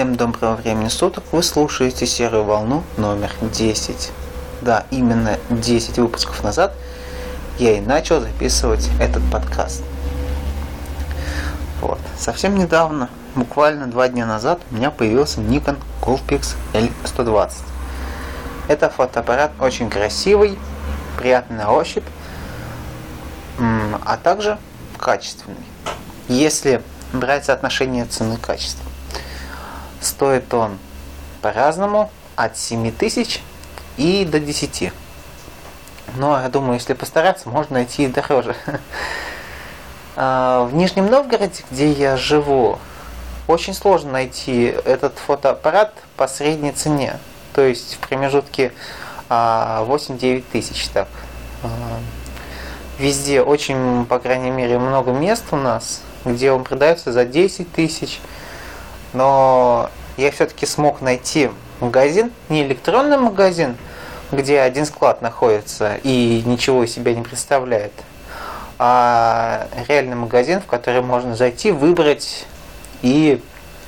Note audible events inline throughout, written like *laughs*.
Всем доброго времени суток, вы слушаете серую волну номер 10. Да, именно 10 выпусков назад я и начал записывать этот подкаст. Вот. Совсем недавно, буквально два дня назад, у меня появился Nikon Coolpix L120. Это фотоаппарат очень красивый, приятный на ощупь, а также качественный. Если брать соотношение цены-качества. Стоит он по-разному, от 7 тысяч и до 10. Но я думаю, если постараться, можно найти и дороже. *laughs* А, в Нижнем Новгороде, где я живу, очень сложно найти этот фотоаппарат по средней цене. То есть в промежутке 8-9 а, тысяч. Так. А, везде очень, по крайней мере, много мест у нас, где он продается за 10 тысяч. Но я все-таки смог найти магазин, не электронный магазин, где один склад находится и ничего из себя не представляет, а реальный магазин, в который можно зайти, выбрать и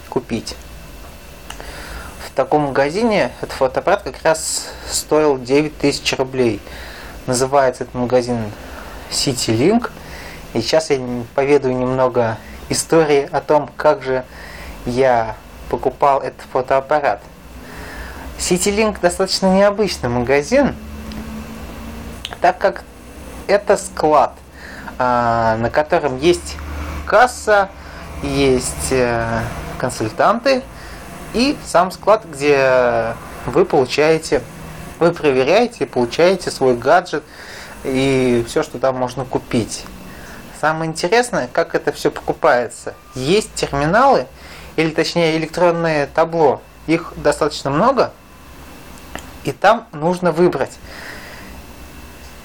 купить. В таком магазине этот фотоаппарат как раз стоил 9 тысяч рублей. Называется этот магазин CityLink. И сейчас я поведаю немного истории о том, как же я покупал этот фотоаппарат. CityLink достаточно необычный магазин, так как это склад, а, на котором есть касса, есть э, консультанты и сам склад, где вы получаете, вы проверяете, получаете свой гаджет и все, что там можно купить. Самое интересное, как это все покупается. Есть терминалы, или точнее электронное табло. Их достаточно много, и там нужно выбрать.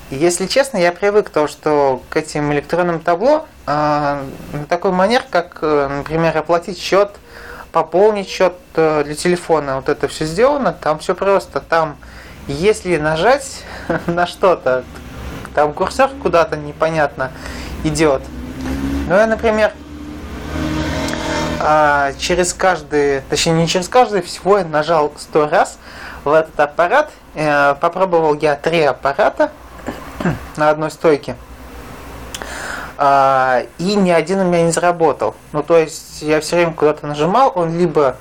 Если честно, я привык то, что к этим электронным табло э, на такой манер, как, э, например, оплатить счет, пополнить счет э, для телефона, вот это все сделано, там все просто. Там, если нажать *laughs* на что-то, там курсор куда-то непонятно идет. Ну, я, например, а, через каждый, точнее не через каждый, всего я нажал сто раз в этот аппарат. Э, попробовал я три аппарата на одной стойке. А, и ни один у меня не заработал. Ну, то есть я все время куда-то нажимал, он либо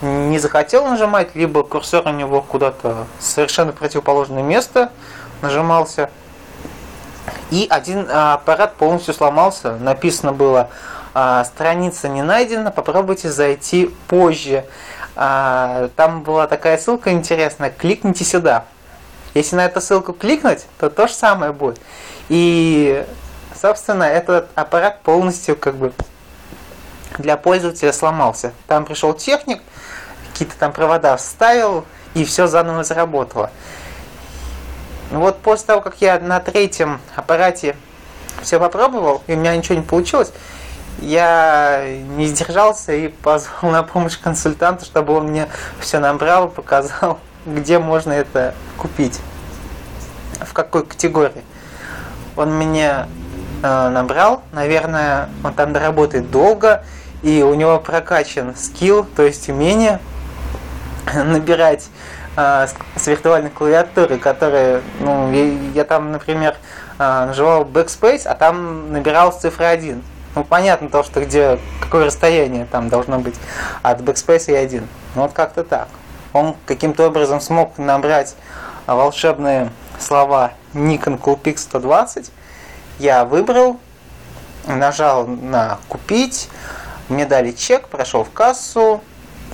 не захотел нажимать, либо курсор у него куда-то совершенно противоположное место нажимался. И один а, аппарат полностью сломался. Написано было, а, страница не найдена, попробуйте зайти позже. А, там была такая ссылка интересная, кликните сюда. Если на эту ссылку кликнуть, то то же самое будет. И, собственно, этот аппарат полностью как бы для пользователя сломался. Там пришел техник, какие-то там провода вставил, и все заново заработало. Вот после того, как я на третьем аппарате все попробовал, и у меня ничего не получилось, я не сдержался и позвал на помощь консультанту, чтобы он мне все набрал, показал, *laughs* где можно это купить, в какой категории. Он мне э, набрал, наверное, он там доработает долго, и у него прокачан скилл, то есть умение *laughs* набирать а, с виртуальной клавиатуры, которые, ну, я, я там, например, а, нажимал backspace, а там набирал цифры 1. Ну, понятно то, что где, какое расстояние там должно быть от backspace и 1. Ну, вот как-то так. Он каким-то образом смог набрать волшебные слова Nikon Coolpix 120. Я выбрал, нажал на «Купить», мне дали чек, прошел в кассу,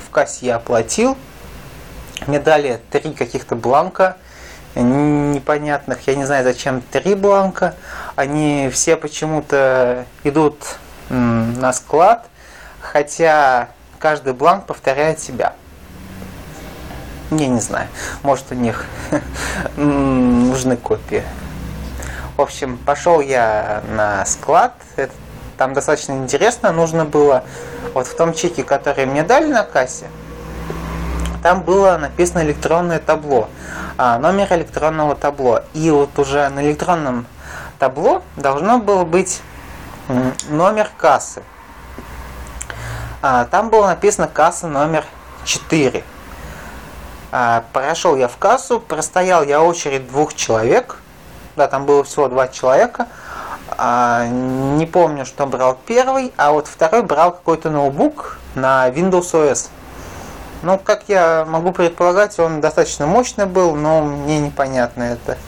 в кассе я оплатил, мне дали три каких-то бланка непонятных. Я не знаю, зачем три бланка. Они все почему-то идут на склад, хотя каждый бланк повторяет себя. Я не знаю, может у них *laughs* нужны копии. В общем, пошел я на склад. Там достаточно интересно. Нужно было вот в том чеке, который мне дали на кассе, там было написано электронное табло, а, номер электронного табло. И вот уже на электронном табло должно было быть номер кассы. А, там было написано касса номер 4. А, прошел я в кассу, простоял я очередь двух человек. Да, там было всего два человека. Не помню, что брал первый, а вот второй брал какой-то ноутбук на Windows OS. Ну, как я могу предполагать, он достаточно мощный был, но мне непонятно это.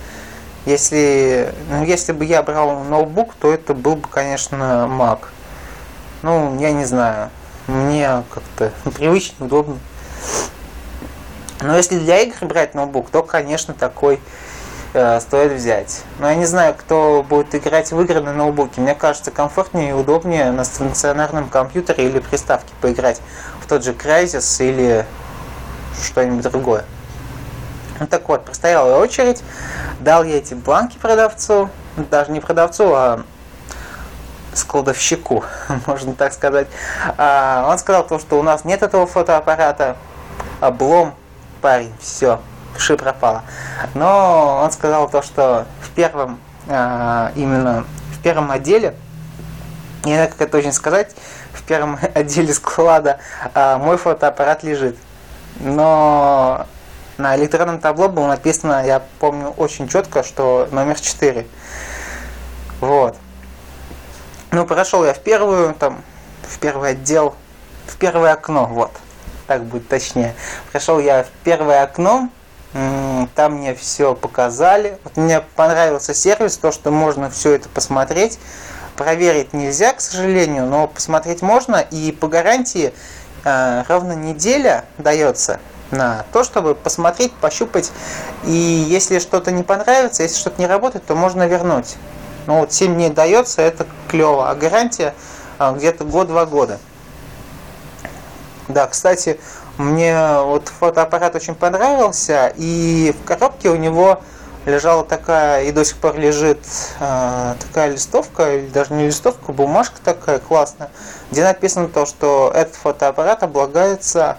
Если, ну, если бы я брал ноутбук, то это был бы, конечно, Mac. Ну, я не знаю. Мне как-то *laughs* привычно, удобно. Но если для игр брать ноутбук, то, конечно, такой э, стоит взять. Но я не знаю, кто будет играть в игры на ноутбуке. Мне кажется, комфортнее и удобнее на стационарном компьютере или приставке поиграть тот же Crysis или что-нибудь другое. Ну так вот, простояла очередь, дал я эти бланки продавцу, даже не продавцу, а складовщику, *laughs* можно так сказать. А, он сказал то, что у нас нет этого фотоаппарата, облом, парень, все, ши пропало. Но он сказал то, что в первом, а, именно в первом отделе, не знаю, как это точно сказать, первом *laughs* отделе склада а, мой фотоаппарат лежит. Но на электронном табло было написано, я помню очень четко, что номер 4. Вот. Ну, прошел я в первую, там, в первый отдел, в первое окно, вот, так будет точнее. Прошел я в первое окно, там мне все показали. Вот мне понравился сервис, то, что можно все это посмотреть. Проверить нельзя, к сожалению, но посмотреть можно. И по гарантии э, ровно неделя дается на то, чтобы посмотреть, пощупать. И если что-то не понравится, если что-то не работает, то можно вернуть. Ну вот 7 дней дается, это клево. А гарантия а, где-то год-два года. Да, кстати, мне вот фотоаппарат очень понравился, и в коробке у него лежала такая, и до сих пор лежит э, такая листовка, или даже не листовка, бумажка такая классная, где написано то, что этот фотоаппарат облагается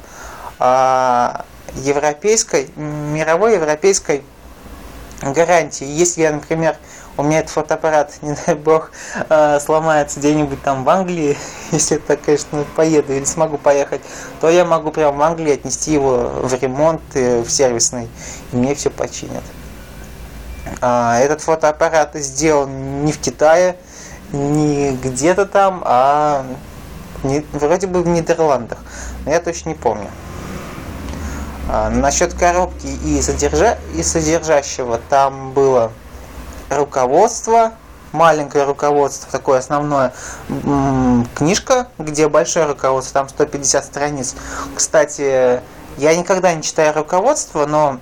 э, европейской, мировой европейской гарантией. Если я, например, у меня этот фотоаппарат, *laughs* не дай бог, э, сломается где-нибудь там в Англии, *laughs* если это, конечно, поеду или смогу поехать, то я могу прямо в Англии отнести его в ремонт, в сервисный, и мне все починят. А, этот фотоаппарат сделан не в Китае, не где-то там, а не, вроде бы в Нидерландах, но я точно не помню. А, насчет коробки и, содержа, и содержащего там было руководство, маленькое руководство, такое основное, книжка, где большое руководство, там 150 страниц. Кстати, я никогда не читаю руководство, но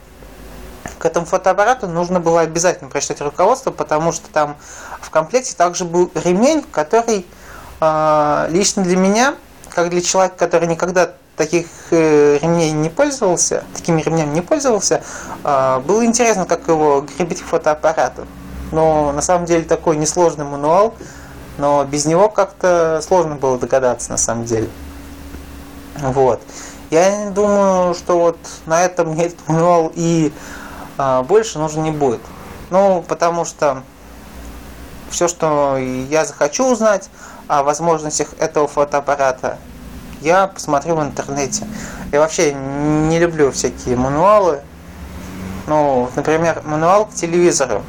к этому фотоаппарату нужно было обязательно прочитать руководство, потому что там в комплекте также был ремень, который э, лично для меня, как для человека, который никогда таких э, ремней не пользовался, такими ремнями не пользовался, э, было интересно, как его крепить к фотоаппарату. Но на самом деле такой несложный мануал, но без него как-то сложно было догадаться на самом деле. Вот. Я думаю, что вот на этом мне этот мануал и больше нужен не будет. Ну, потому что все, что я захочу узнать о возможностях этого фотоаппарата, я посмотрю в интернете. Я вообще не люблю всякие мануалы. Ну, например, мануал к телевизору.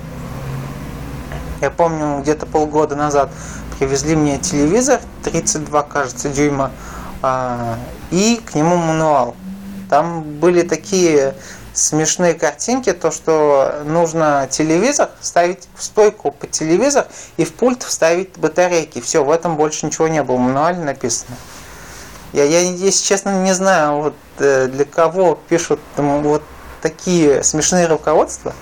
Я помню, где-то полгода назад привезли мне телевизор 32, кажется, дюйма, а, и к нему мануал. Там были такие смешные картинки, то что нужно телевизор ставить в стойку под телевизор и в пульт вставить батарейки. Все, в этом больше ничего не было, в мануале написано. Я, я, если честно, не знаю, вот э, для кого пишут там, вот такие смешные руководства.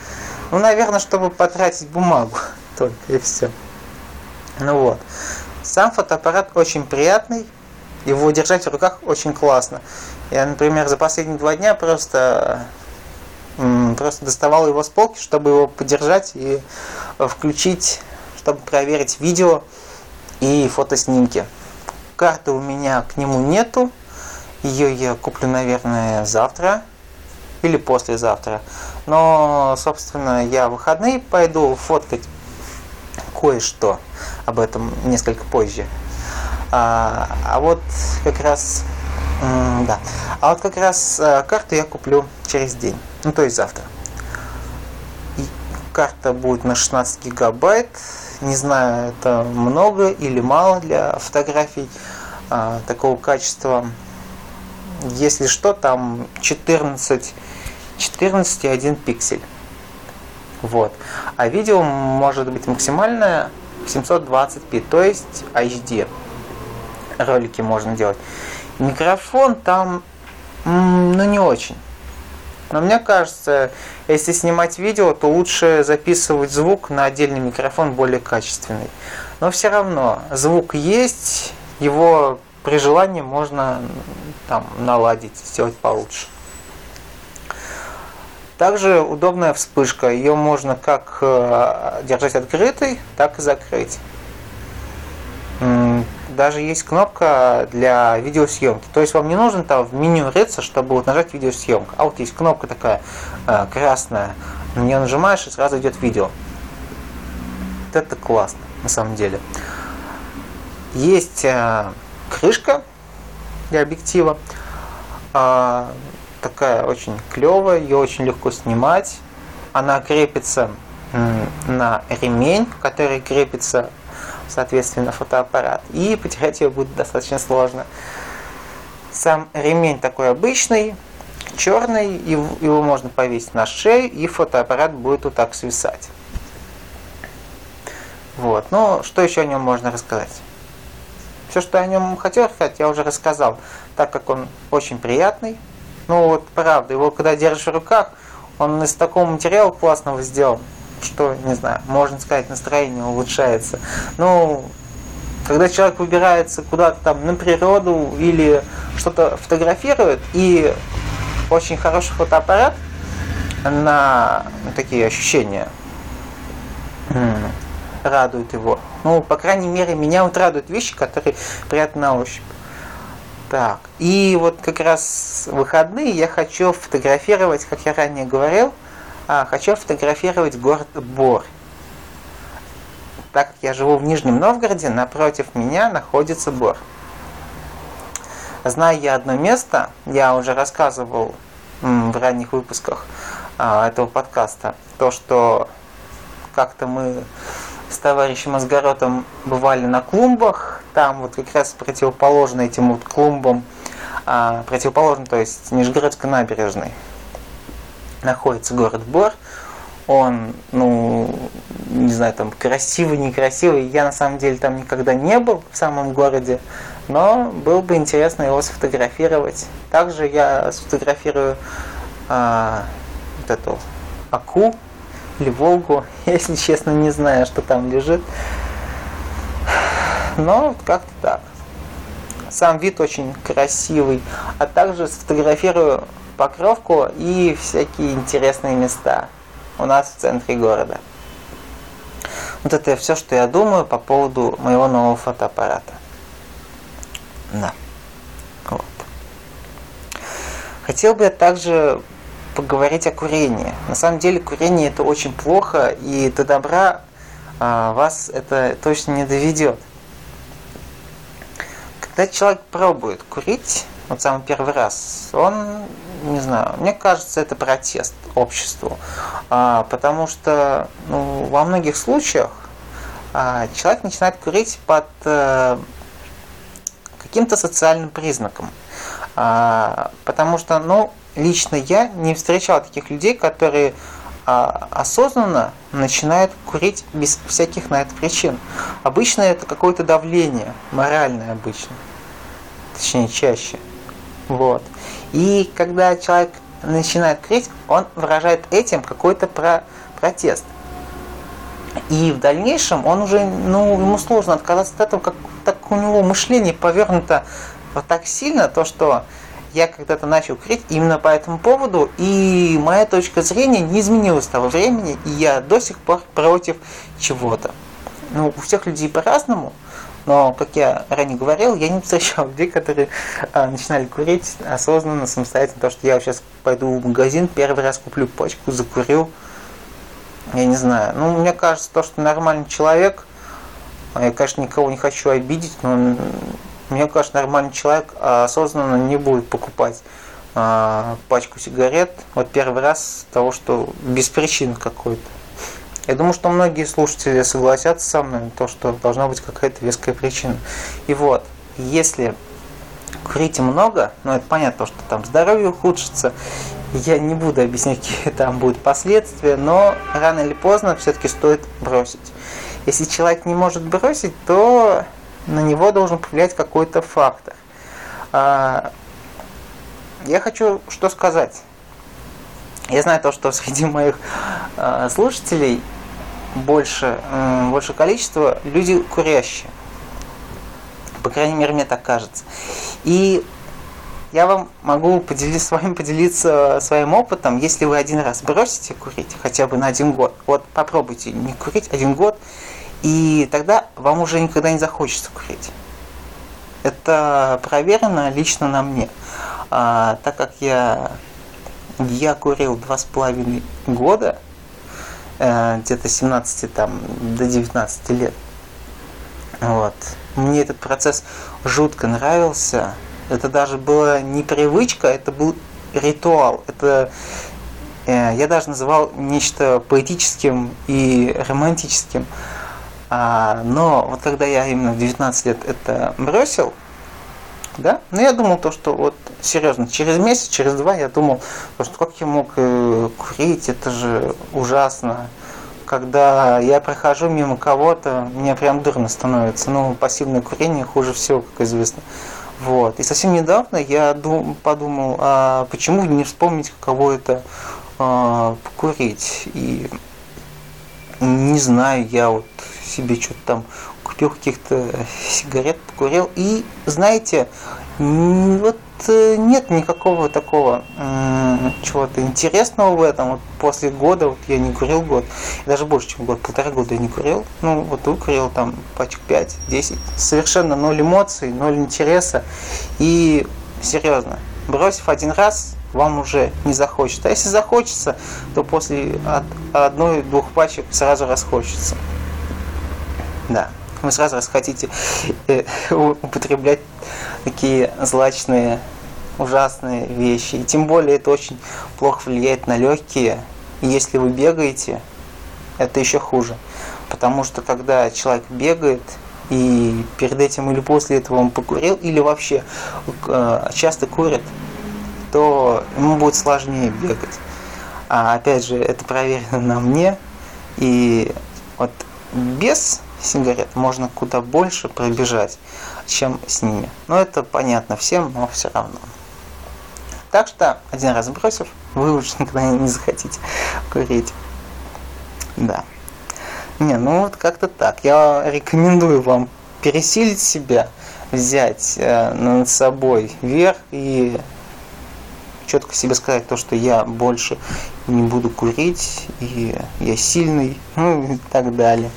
Ну, наверное, чтобы потратить бумагу *laughs* только и все. Ну вот. Сам фотоаппарат очень приятный, его держать в руках очень классно. Я, например, за последние два дня просто, просто доставал его с полки, чтобы его подержать и включить, чтобы проверить видео и фотоснимки. Карты у меня к нему нету. Ее я куплю, наверное, завтра или послезавтра. Но, собственно, я в выходные пойду фоткать кое-что. Об этом несколько позже. А, а вот как раз Да. А вот как раз э, карту я куплю через день. Ну, то есть завтра. И карта будет на 16 гигабайт. Не знаю, это много или мало для фотографий а, такого качества. Если что, там 14, 14,1 пиксель. Вот. А видео может быть максимальное 720p, то есть HD. Ролики можно делать. Микрофон там, ну не очень. Но мне кажется, если снимать видео, то лучше записывать звук на отдельный микрофон более качественный. Но все равно звук есть, его при желании можно там наладить, сделать получше. Также удобная вспышка. Ее можно как э, держать открытой, так и закрыть. Даже есть кнопка для видеосъемки. То есть вам не нужно там в меню рыться, чтобы вот нажать видеосъемка. А вот есть кнопка такая э, красная. На нее нажимаешь и сразу идет видео. Вот это классно, на самом деле. Есть э, крышка для объектива. А, такая очень клевая, ее очень легко снимать. Она крепится на ремень, который крепится, соответственно, фотоаппарат. И потерять ее будет достаточно сложно. Сам ремень такой обычный, черный, его можно повесить на шею, и фотоаппарат будет вот так свисать. Вот. Ну, что еще о нем можно рассказать? Все, что о нем хотел сказать, я уже рассказал, так как он очень приятный. Ну вот, правда, его когда держишь в руках, он из такого материала классного сделан, что, не знаю, можно сказать, настроение улучшается. Ну, когда человек выбирается куда-то там на природу или что-то фотографирует, и очень хороший фотоаппарат на такие ощущения радует его. Ну, по крайней мере, меня вот радуют вещи, которые приятны на ощупь. Так, и вот как раз выходные я хочу фотографировать, как я ранее говорил, а, хочу фотографировать город Бор. Так как я живу в Нижнем Новгороде, напротив меня находится Бор. Знаю я одно место, я уже рассказывал в ранних выпусках а, этого подкаста, то, что как-то мы с товарищем Асгаротом бывали на клумбах, там вот как раз противоположно этим вот клумбам, а, противоположно, то есть Нижегородской набережной, находится город Бор. Он, ну, не знаю, там красивый, некрасивый. Я на самом деле там никогда не был в самом городе, но было бы интересно его сфотографировать. Также я сфотографирую а, вот эту Аку или Волгу, *laughs* если честно, не знаю, что там лежит. Но как-то так. Сам вид очень красивый. А также сфотографирую покровку и всякие интересные места у нас в центре города. Вот это все, что я думаю по поводу моего нового фотоаппарата. Да. Вот. Хотел бы я также поговорить о курении. На самом деле курение это очень плохо, и до добра а, вас это точно не доведет. Когда человек пробует курить, вот самый первый раз, он, не знаю, мне кажется, это протест обществу. А, потому что ну, во многих случаях а, человек начинает курить под а, каким-то социальным признаком. А, потому что, ну, лично я не встречал таких людей, которые осознанно начинают курить без всяких на это причин. Обычно это какое-то давление, моральное обычно. Точнее, чаще. Вот. И когда человек начинает курить, он выражает этим какой-то про протест. И в дальнейшем он уже, ну, ему сложно отказаться от этого, как так у него мышление повернуто вот так сильно, то что я когда-то начал курить именно по этому поводу, и моя точка зрения не изменилась с того времени, и я до сих пор против чего-то. Ну, у всех людей по-разному, но, как я ранее говорил, я не встречал людей, которые а, начинали курить осознанно, самостоятельно, то, что я сейчас пойду в магазин, первый раз куплю пачку, закурю, я не знаю. Ну, мне кажется, то, что нормальный человек, а я, конечно, никого не хочу обидеть, но мне кажется, нормальный человек осознанно не будет покупать а, пачку сигарет вот первый раз того, что без причины какой-то. Я думаю, что многие слушатели согласятся со мной, то, что должна быть какая-то веская причина. И вот, если курите много, ну это понятно, что там здоровье ухудшится, я не буду объяснять, *laughs* какие там будут последствия, но рано или поздно все-таки стоит бросить. Если человек не может бросить, то на него должен повлиять какой-то фактор. А, я хочу что сказать. Я знаю то, что среди моих э, слушателей больше, э, больше количество люди курящие. По крайней мере, мне так кажется. И я вам могу поделиться, с вами поделиться своим опытом, если вы один раз бросите курить, хотя бы на один год. Вот попробуйте не курить один год, и тогда вам уже никогда не захочется курить. Это проверено лично на мне. А, так как я, я курил два с половиной года, где-то 17 там, до 19 лет, вот. Мне этот процесс жутко нравился. Это даже была не привычка, это был ритуал. Это э, я даже называл нечто поэтическим и романтическим. А, но вот когда я именно в 19 лет это бросил, да, ну я думал то, что вот серьезно, через месяц, через два я думал, что как я мог э, курить, это же ужасно. Когда я прохожу мимо кого-то, мне прям дурно становится. Ну, пассивное курение хуже всего, как известно. Вот. И совсем недавно я дум, подумал, а почему не вспомнить, каково это а, покурить. И не знаю, я вот себе что-то там купил каких-то сигарет, покурил. И, знаете, вот э, нет никакого такого чего-то интересного в этом. Вот после года, вот я не курил год, даже больше, чем год, полтора года я не курил. Ну, вот выкурил там пачек 5-10. Совершенно ноль эмоций, ноль интереса. И серьезно, бросив один раз, вам уже не захочется. А если захочется, то после одной-двух пачек сразу расхочется. Да вы сразу расхотите э, употреблять такие злачные, ужасные вещи. И тем более это очень плохо влияет на легкие. И если вы бегаете, это еще хуже. Потому что когда человек бегает, и перед этим или после этого он покурил, или вообще э, часто курит, то ему будет сложнее бегать. А опять же, это проверено на мне. И вот без сигарет можно куда больше пробежать, чем с ними. Но это понятно всем, но все равно. Так что, один раз бросив, вы уже никогда *laughs* не захотите курить. Да. Не, ну вот как-то так. Я рекомендую вам пересилить себя, взять э, над собой верх и четко себе сказать то, что я больше не буду курить, и я сильный, ну и так далее.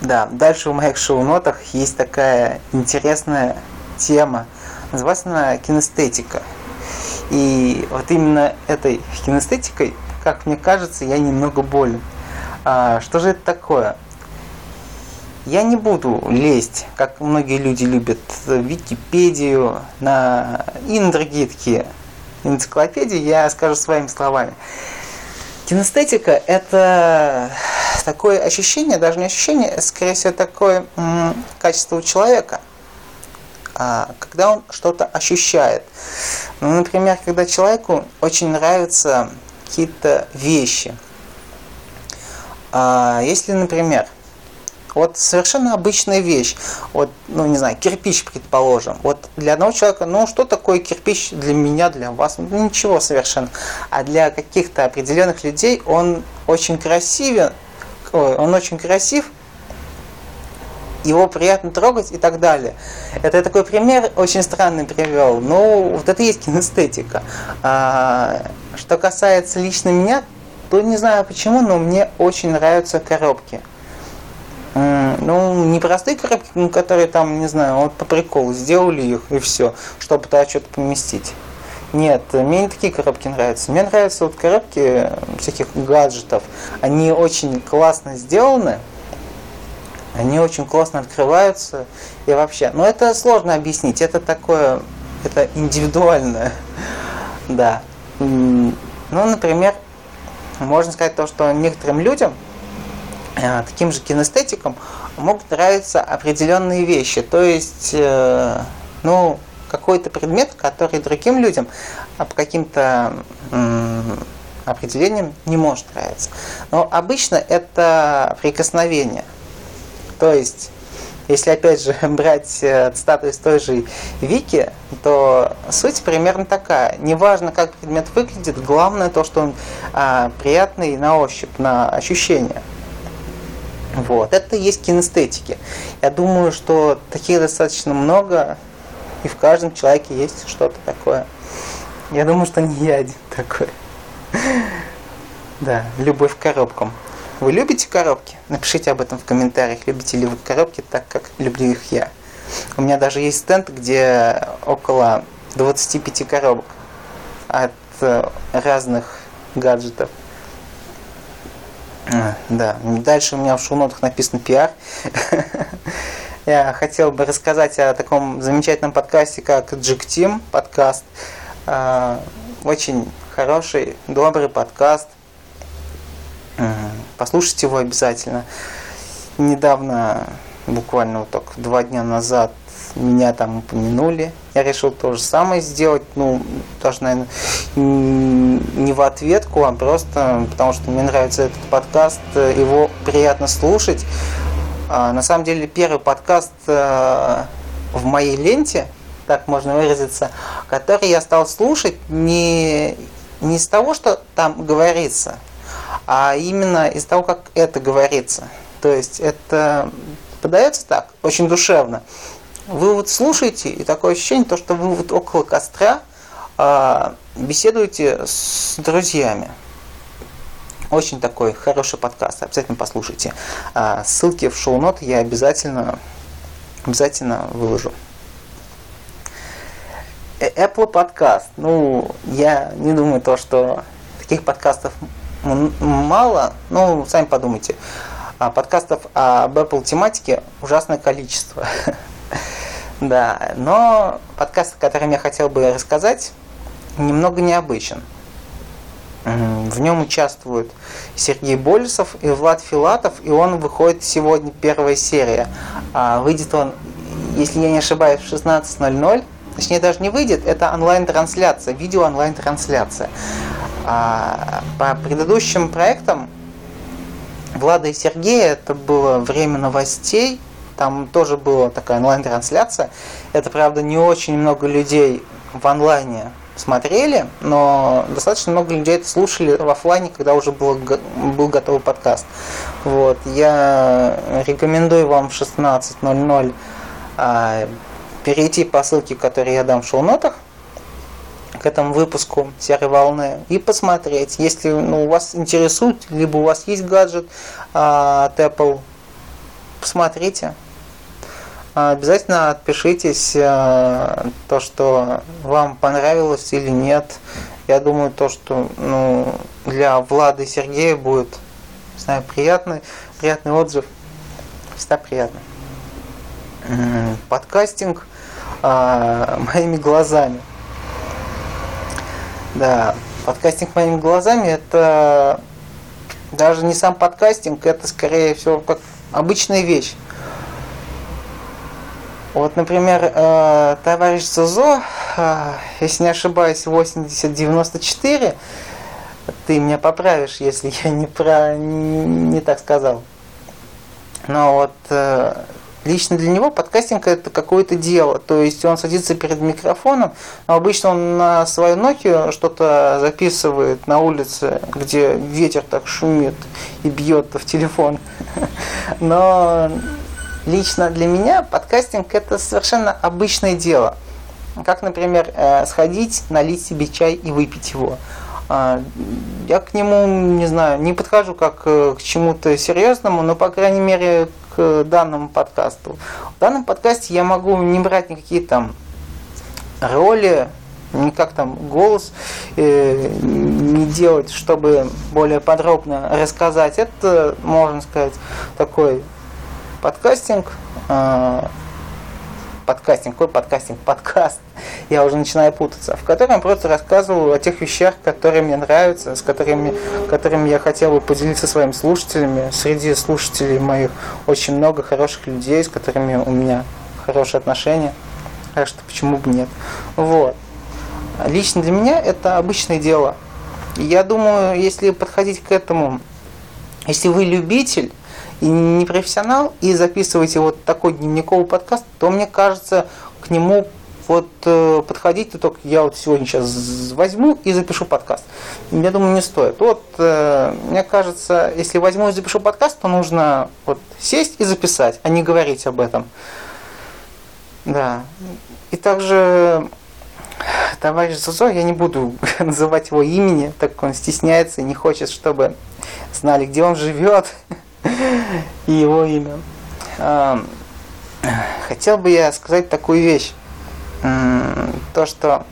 Да, дальше в моих шоу-нотах есть такая интересная тема. Называется она кинестетика. И вот именно этой кинестетикой, как мне кажется, я немного болен. А, что же это такое? Я не буду лезть, как многие люди любят, в Википедию на, и на другие такие энциклопедии, я скажу своими словами. Кинестетика – это такое ощущение, даже не ощущение, а скорее всего, такое качество у человека, а, когда он что-то ощущает. Ну, например, когда человеку очень нравятся какие-то вещи. А, если, например, вот совершенно обычная вещь. Вот, ну, не знаю, кирпич, предположим. Вот для одного человека, ну, что такое кирпич для меня, для вас? Ну, ничего совершенно. А для каких-то определенных людей он очень красивен, он очень красив, его приятно трогать и так далее. Это такой пример очень странный привел. Ну, вот это и есть кинестетика. А, что касается лично меня, то не знаю почему, но мне очень нравятся коробки. Ну, не простые коробки, ну, которые там, не знаю, вот по приколу сделали их и все, чтобы туда что-то поместить. Нет, мне не такие коробки нравятся. Мне нравятся вот коробки всяких гаджетов. Они очень классно сделаны. они очень классно открываются и вообще. Но это сложно объяснить, это такое, это индивидуальное, *laughs* да. Ну, например, можно сказать то, что некоторым людям, э, таким же кинестетикам, могут нравиться определенные вещи. То есть, э, ну, какой-то предмет, который другим людям по каким-то определениям не может нравиться. Но обычно это прикосновение. То есть, если опять же *laughs* брать э, цитату из той же Вики, то суть примерно такая. Неважно, как предмет выглядит, главное то, что он а, приятный на ощупь, на ощущение. Вот. Это и есть кинестетики. Я думаю, что таких достаточно много, и в каждом человеке есть что-то такое. Я думаю, что не я один такой. Да, любовь к коробкам. Вы любите коробки? Напишите об этом в комментариях. Любите ли вы коробки так, как люблю их я? У меня даже есть стенд, где около 25 коробок от э, разных гаджетов. А, да, дальше у меня в шоу-нотах написано пиар. *laughs* Я хотел бы рассказать о таком замечательном подкасте, как Jig Team подкаст. А, очень хороший, добрый подкаст. Послушайте его обязательно. Недавно, буквально вот только два дня назад, меня там упомянули. Я решил то же самое сделать, ну, даже, наверное, не в ответку, а просто потому что мне нравится этот подкаст, его приятно слушать. А, на самом деле, первый подкаст э, в моей ленте, так можно выразиться, который я стал слушать не, не из того, что там говорится, а именно из того, как это говорится. То есть это подается так, очень душевно. Вы вот слушаете, и такое ощущение, то, что вы вот около костра э, беседуете с друзьями. Очень такой хороший подкаст, обязательно послушайте. А, ссылки в шоу-нот я обязательно, обязательно выложу. Э, Apple подкаст. Ну, я не думаю то, что таких подкастов мало. Ну, сами подумайте. А подкастов об Apple тематике ужасное количество. *laughs* Да, но подкаст, о котором я хотел бы рассказать, немного необычен. В нем участвуют Сергей Болесов и Влад Филатов, и он выходит сегодня первая серия. А выйдет он, если я не ошибаюсь, в 16.00. Точнее, даже не выйдет, это онлайн-трансляция, видео онлайн-трансляция. А по предыдущим проектам Влада и Сергея это было время новостей, там тоже была такая онлайн-трансляция. Это, правда, не очень много людей в онлайне смотрели, но достаточно много людей это слушали в офлайне, когда уже был, был готовый подкаст. Вот. Я рекомендую вам в 16.00 а, перейти по ссылке, которую я дам в шоу-нотах, к этому выпуску серой волны и посмотреть, если ну, вас интересует, либо у вас есть гаджет а, от Apple, посмотрите, обязательно отпишитесь, а, то, что вам понравилось или нет. Я думаю, то, что ну, для Влада и Сергея будет не знаю, приятный, приятный отзыв. Всегда приятно. Подкастинг а, *laughs* моими глазами. Да, подкастинг моими глазами это даже не сам подкастинг, это скорее всего как обычная вещь. Вот, например, э, товарищ СУЗО, э, если не ошибаюсь, 8094, ты меня поправишь, если я не, про, не, не так сказал. Но вот э, лично для него подкастинг это какое-то дело. То есть он садится перед микрофоном, но обычно он на свою Nokia что-то записывает на улице, где ветер так шумит и бьет в телефон. *laughs* Но лично для меня подкастинг это совершенно обычное дело. Как, например, э, сходить, налить себе чай и выпить его. А, я к нему, не знаю, не подхожу как э, к чему-то серьезному, но, по крайней мере, к данному подкасту. В данном подкасте я могу не брать никакие там роли, никак там голос э, не делать, чтобы более подробно рассказать. Это, можно сказать, такой подкастинг, э, подкастинг, какой подкастинг, подкаст, я уже начинаю путаться, в котором просто рассказываю о тех вещах, которые мне нравятся, с которыми, которыми я хотел бы поделиться своими слушателями. Среди слушателей моих очень много хороших людей, с которыми у меня хорошие отношения, так что почему бы нет. Вот. Лично для меня это обычное дело. Я думаю, если подходить к этому, если вы любитель, не профессионал, и записываете вот такой дневниковый подкаст, то мне кажется, к нему вот э, подходить, то только я вот сегодня сейчас возьму и запишу подкаст. Я думаю, не стоит. Вот, э, мне кажется, если возьму и запишу подкаст, то нужно вот сесть и записать, а не говорить об этом. Да. И также товарищ Зузо, я не буду *laughs* называть его имени, так как он стесняется и не хочет, чтобы знали, где он живет и его имя. Хотел бы я сказать такую вещь. То, что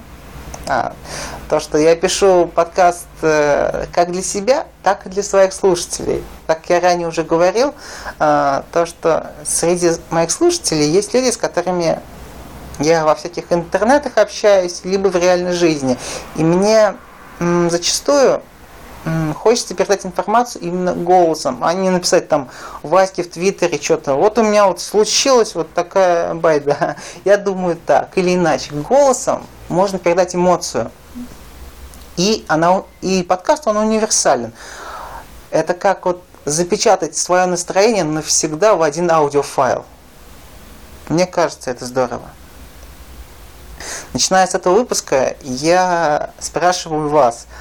а, то, что я пишу подкаст э, как для себя, так и для своих слушателей. Как я ранее уже говорил, э, то, что среди моих слушателей есть люди, с которыми я во всяких интернетах общаюсь, либо в реальной жизни. И мне м, зачастую хочется передать информацию именно голосом, а не написать там Ваське в Твиттере что-то. Вот у меня вот случилась вот такая байда. *laughs* Я думаю так или иначе. Голосом можно передать эмоцию. И, она, и подкаст, он универсален. Это как вот запечатать свое настроение навсегда в один аудиофайл. Мне кажется, это здорово. Начиная с этого выпуска, я спрашиваю вас –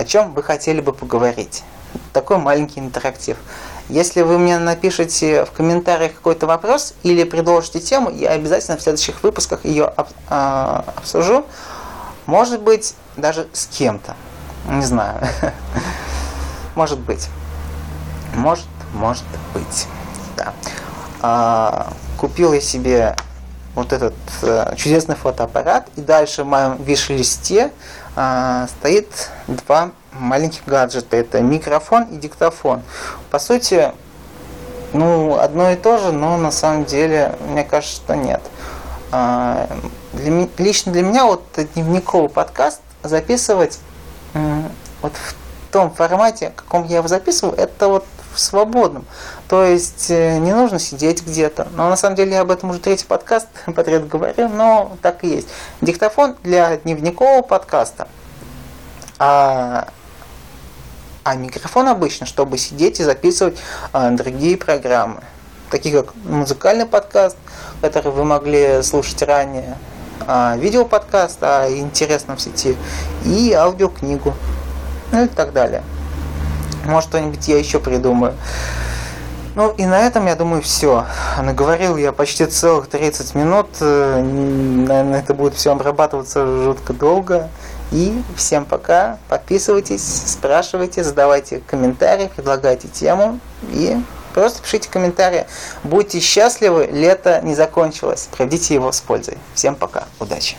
о чем вы хотели бы поговорить. Такой маленький интерактив. Если вы мне напишите в комментариях какой-то вопрос или предложите тему, я обязательно в следующих выпусках ее а, обсужу. Может быть, даже с кем-то. Не знаю. *laughs* Может быть. Может, может быть. Да. А, купил я себе вот этот э, чудесный фотоаппарат. И дальше в моем виш-листе стоит два маленьких гаджета. Это микрофон и диктофон. По сути, ну, одно и то же, но на самом деле, мне кажется, что нет. А, для, лично для меня вот дневниковый подкаст записывать вот в том формате, каком я его записываю, это вот в свободном. То есть э, не нужно сидеть где-то. Но на самом деле я об этом уже третий подкаст *laughs* подряд говорю, но так и есть. Диктофон для дневникового подкаста. А, а микрофон обычно, чтобы сидеть и записывать а, другие программы. Такие как музыкальный подкаст, который вы могли слушать ранее, а, видеоподкаст о интересном в сети и аудиокнигу, ну и так далее. Может, что-нибудь я еще придумаю. Ну и на этом, я думаю, все. Наговорил я почти целых 30 минут. Э, наверное, это будет все обрабатываться жутко долго. И всем пока. Подписывайтесь, спрашивайте, задавайте комментарии, предлагайте тему. И просто пишите комментарии. Будьте счастливы, лето не закончилось. Проведите его с пользой. Всем пока. Удачи.